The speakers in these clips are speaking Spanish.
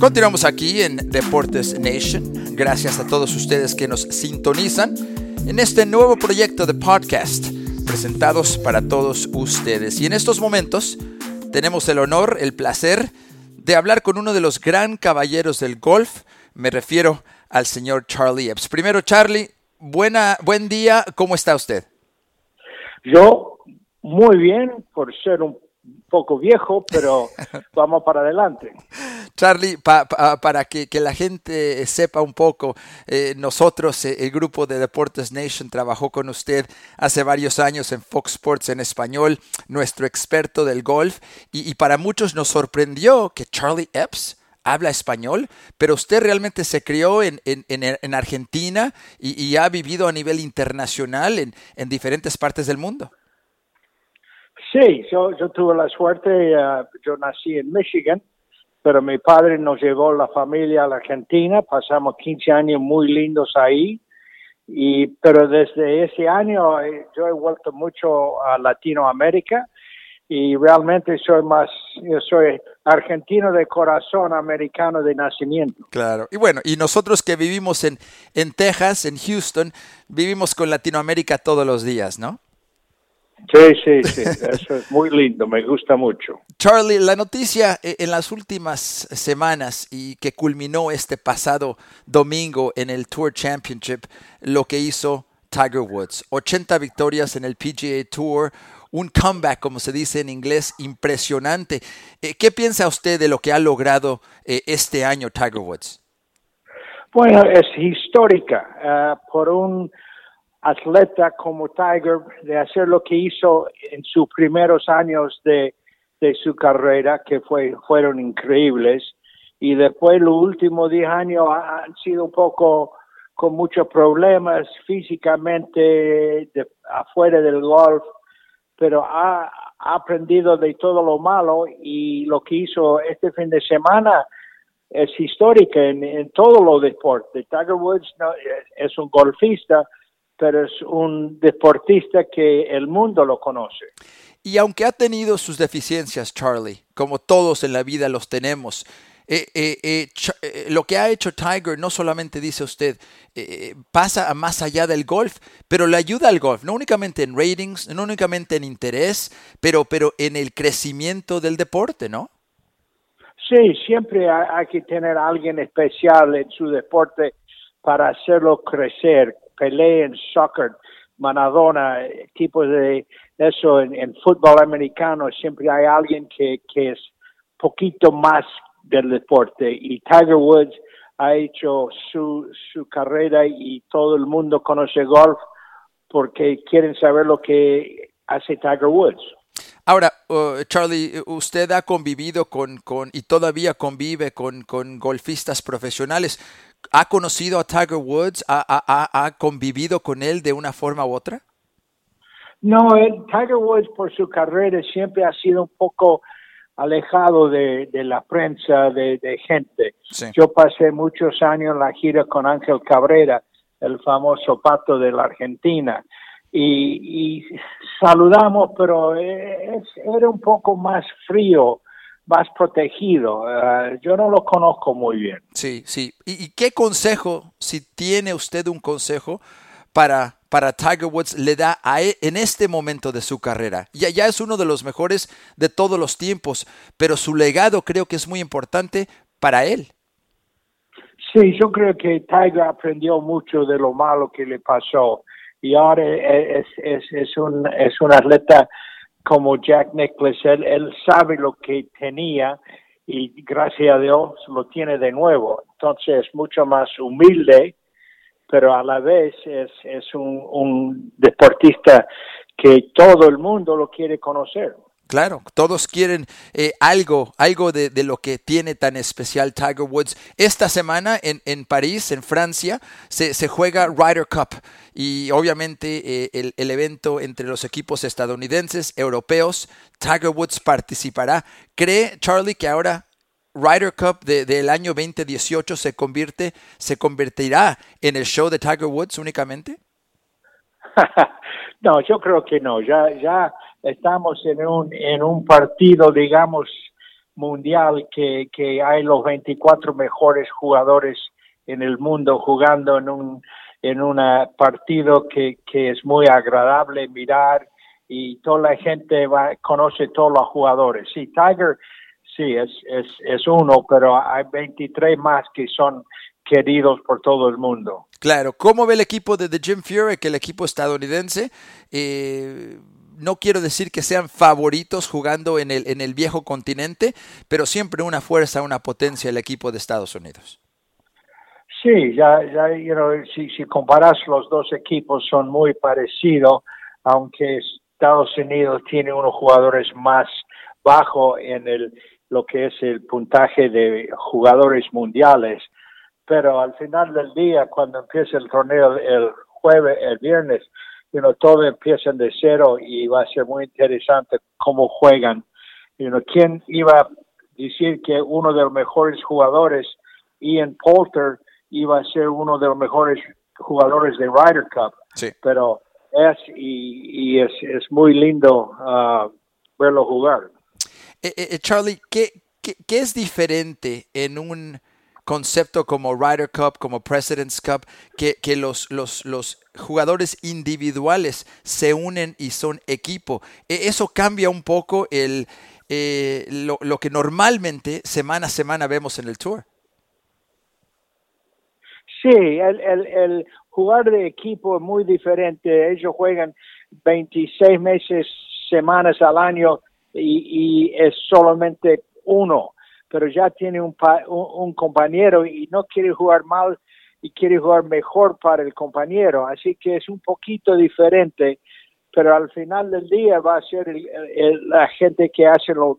Continuamos aquí en Deportes Nation. Gracias a todos ustedes que nos sintonizan en este nuevo proyecto de podcast presentados para todos ustedes. Y en estos momentos tenemos el honor, el placer de hablar con uno de los gran caballeros del golf. Me refiero al señor Charlie Epps. Primero, Charlie, buena, buen día. ¿Cómo está usted? Yo muy bien por ser un poco viejo, pero vamos para adelante. Charlie, para que, la gente sepa un poco, eh, nosotros, eh, el grupo de Deportes Nation, trabajó con usted hace varios años en Fox Sports en español, nuestro experto del golf, y, para muchos nos sorprendió que Charlie Epps habla español, pero usted realmente se crió en, en, Argentina y, ha vivido a nivel internacional en diferentes partes del mundo. Sí, yo, tuve la suerte, uh, yo nací en Michigan, pero mi padre nos llevó la familia a la Argentina, pasamos 15 años muy lindos ahí, y, pero desde ese año eh, yo he vuelto mucho a Latinoamérica y realmente soy más, yo soy argentino de corazón, americano de nacimiento. Claro, y bueno, y nosotros que vivimos en, en Texas, en Houston, vivimos con Latinoamérica todos los días, ¿no? Sí, sí, sí, eso es muy lindo, me gusta mucho. Charlie, la noticia eh, en las últimas semanas y que culminó este pasado domingo en el Tour Championship, lo que hizo Tiger Woods. 80 victorias en el PGA Tour, un comeback, como se dice en inglés, impresionante. Eh, ¿Qué piensa usted de lo que ha logrado eh, este año Tiger Woods? Bueno, es histórica por un atleta como Tiger de hacer lo que hizo en sus primeros años de, su carrera, que fue, fueron increíbles, y después los últimos 10 años han sido un poco con muchos problemas físicamente afuera del golf, pero ha, aprendido de todo lo malo. Y lo que hizo este fin de semana es histórica en, en todos los deportes. Tiger Woods es un golfista, pero es un deportista que el mundo lo conoce. Y aunque ha tenido sus deficiencias, Charlie, como todos en la vida los tenemos, eh, eh, eh, lo que ha hecho Tiger no solamente dice usted, pasa más allá del golf, pero le ayuda al golf, no únicamente en ratings, no únicamente en interés, pero, pero en el crecimiento del deporte, ¿no? Sí, siempre hay que tener a alguien especial en su deporte para hacerlo crecer Pelé en soccer, Maradona, tipos de eso en, fútbol americano, siempre hay alguien que, que es poquito más del deporte y Tiger Woods ha hecho su, su carrera y todo el mundo conoce golf porque quieren saber lo que hace Tiger Woods. Ahora, uh, Charlie, usted ha convivido con, con y todavía convive con, con golfistas profesionales. ¿Ha conocido a Tiger Woods? ¿Ha, ha, ha convivido con él de una forma u otra? No, Tiger Woods por su carrera siempre ha sido un poco alejado de, de la prensa, de, de gente. Yo pasé muchos años en la gira con Ángel Cabrera, el famoso pato de la Argentina, y, y saludamos, pero es, era un poco más frío más protegido. Eh, yo no lo conozco muy bien. Sí, sí. ¿Y, qué consejo, si tiene usted un consejo para, para Tiger Woods, le da a él, en este momento de su carrera? Ya, ya es uno de los mejores de todos los tiempos, pero su legado creo que es muy importante para él. Sí, yo creo que Tiger aprendió mucho de lo malo que le pasó y ahora es, es, es, un, es un atleta como Jack Nicklaus, él, sabe lo que tenía y gracias a Dios lo tiene de nuevo. Entonces es mucho más humilde, pero a la vez es, es un, un deportista que todo el mundo lo quiere conocer. Claro, todos quieren eh, algo, algo de, lo que tiene tan especial Tiger Woods. Esta semana en, en París, en Francia, se, se, juega Ryder Cup y obviamente eh, el, el, evento entre los equipos estadounidenses, europeos. Tiger Woods participará. ¿Cree Charlie que ahora Ryder Cup del año 2018 se convierte, se convertirá en el show de Tiger Woods únicamente? no, yo creo que no. Ya estamos en un, en un partido, digamos, mundial que, que hay los 24 mejores jugadores en el mundo jugando en un en un partido que, que es muy agradable mirar y toda la gente va, conoce todos los jugadores. Sí, Tiger sí es, es, es uno, pero hay 23 más que son queridos por todo el mundo. Claro, ¿cómo ve el equipo de The Jim Fury, que el equipo estadounidense? Eh, no quiero decir que sean favoritos jugando en el, en el viejo continente, pero siempre una fuerza, una potencia el equipo de Estados Unidos. Sí, ya, ya si, si comparas los dos equipos son muy parecidos, aunque Estados Unidos tiene unos jugadores más bajo en el lo que es el puntaje de jugadores mundiales, pero al final del día, cuando empieza el torneo el jueves, el viernes, you know, todo empieza de cero y va a ser muy interesante cómo juegan. You know, ¿Quién iba a decir que uno de los mejores jugadores, Ian Poulter, iba a ser uno de los mejores jugadores de Ryder Cup? Sí. Pero es y, y es, es, muy lindo uh, verlo jugar. Eh, eh, Charlie, ¿qué, ¿qué, qué, es diferente en un concepto como Ryder Cup, como President's Cup, que, que los, los, los, jugadores individuales se unen y son equipo. E, eso cambia un poco el, eh, lo, lo, que normalmente semana a semana vemos en el Tour. Sí, el, el, jugar de equipo es muy diferente. Ellos juegan 26 meses, semanas al año y es solamente uno pero ya tiene un, un, compañero y no quiere jugar mal y quiere jugar mejor para el compañero. Así que es un poquito diferente, pero al final del día va a ser la gente que hace los,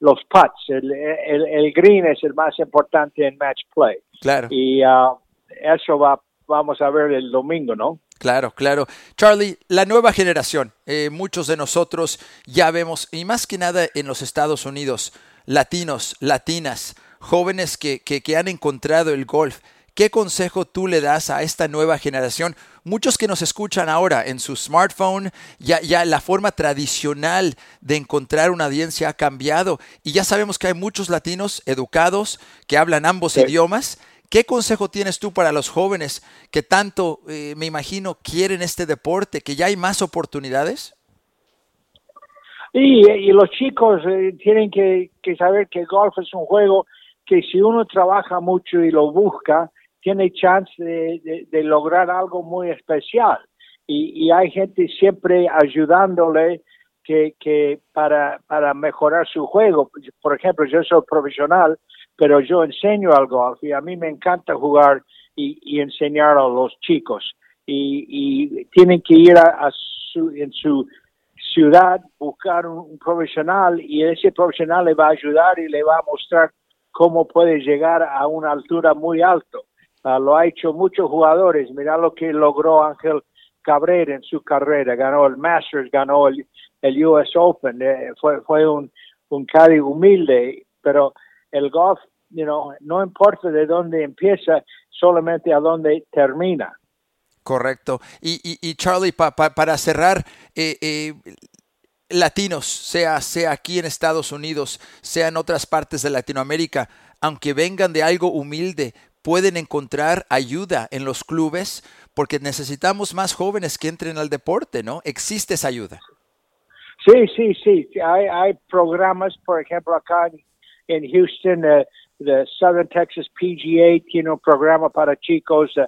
los putts. El, el, green es el más importante en match play. Claro. Y uh, eso va, vamos a ver el domingo, ¿no? Claro, claro. Charlie, la nueva generación, eh, muchos de nosotros ya vemos, y más que nada en los Estados Unidos, latinos, latinas, jóvenes que, que, han encontrado el golf. ¿Qué consejo tú le das a esta nueva generación? Muchos que nos escuchan ahora en su smartphone, ya, ya la forma tradicional de encontrar una audiencia ha cambiado y ya sabemos que hay muchos latinos educados que hablan ambos idiomas. ¿Qué consejo tienes tú para los jóvenes que tanto, eh, me imagino, quieren este deporte, que ya hay más oportunidades? Y, y los chicos eh, tienen que, que, saber que el golf es un juego que si uno trabaja mucho y lo busca, tiene chance de, de, lograr algo muy especial. Y, y, hay gente siempre ayudándole que, que para, para mejorar su juego. Por ejemplo, yo soy profesional, pero yo enseño al golf y a mí me encanta jugar y, y enseñar a los chicos. Y, y tienen que ir a, a su, en su ciudad buscar un, profesional y ese profesional le va a ayudar y le va a mostrar cómo puede llegar a una altura muy alto. Uh, lo ha hecho muchos jugadores. Mira lo que logró Ángel Cabrera en su carrera. Ganó el Masters, ganó el, US Open. Eh, fue, fue un, un humilde, pero el golf, you know, no importa de dónde empieza, solamente a dónde termina. Correcto. Y, y, y Charlie, pa, pa, para cerrar, eh, eh, latinos, sea, sea aquí en Estados Unidos, sea en otras partes de Latinoamérica, aunque vengan de algo humilde, pueden encontrar ayuda en los clubes porque necesitamos más jóvenes que entren al deporte, ¿no? Existe esa ayuda. Sí, sí, sí. Hay, hay programas, por ejemplo, acá en, Houston, uh, the Southern Texas PGA tiene un programa para chicos. Uh,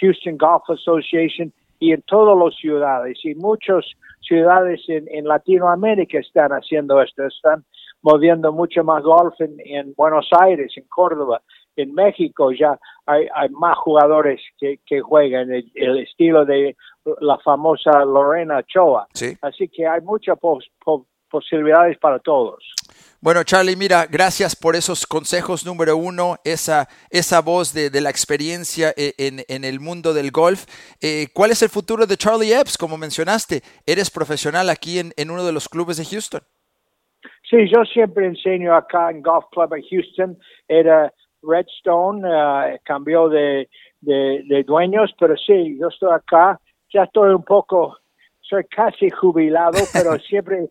Houston Golf Association y en todas las ciudades. Y muchas ciudades en, en Latinoamérica están haciendo esto, están moviendo mucho más golf en, en Buenos Aires, en Córdoba, en México ya hay, hay más jugadores que, que juegan el, el, estilo de la famosa Lorena Choa. Sí. Así que hay muchas pos, pos, posibilidades para todos. Bueno, Charlie, mira, gracias por esos consejos. Número uno, esa, esa voz de, de la experiencia e, en, en, el mundo del golf. Eh, ¿Cuál es el futuro de Charlie Epps? Como mencionaste, eres profesional aquí en, en, uno de los clubes de Houston. Sí, yo siempre enseño acá en Golf Club en Houston. Era Redstone, uh, cambió de, de, de dueños, pero sí, yo estoy acá. Ya estoy un poco, soy casi jubilado, pero siempre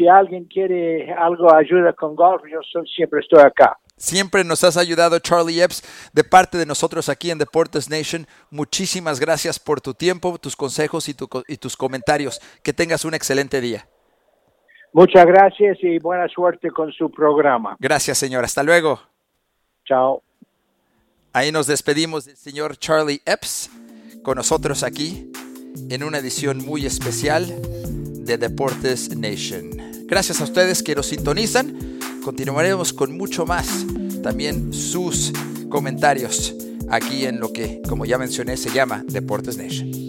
si alguien quiere algo, ayuda con golf, yo soy- siempre estoy acá. Siempre nos has ayudado, Charlie Epps, de parte de nosotros aquí en Deportes Nation. Muchísimas gracias por tu tiempo, tus consejos y, tu y tus comentarios. Que tengas un excelente día. Muchas gracias y buena suerte con su programa. Gracias, señor. Hasta luego. Chao. Ahí nos despedimos del señor Charlie Epps con nosotros aquí en una edición muy especial de Deportes Nation. Gracias a ustedes que nos sintonizan. Continuaremos con mucho más. También sus comentarios aquí en lo que, como ya mencioné, se llama Deportes Nation.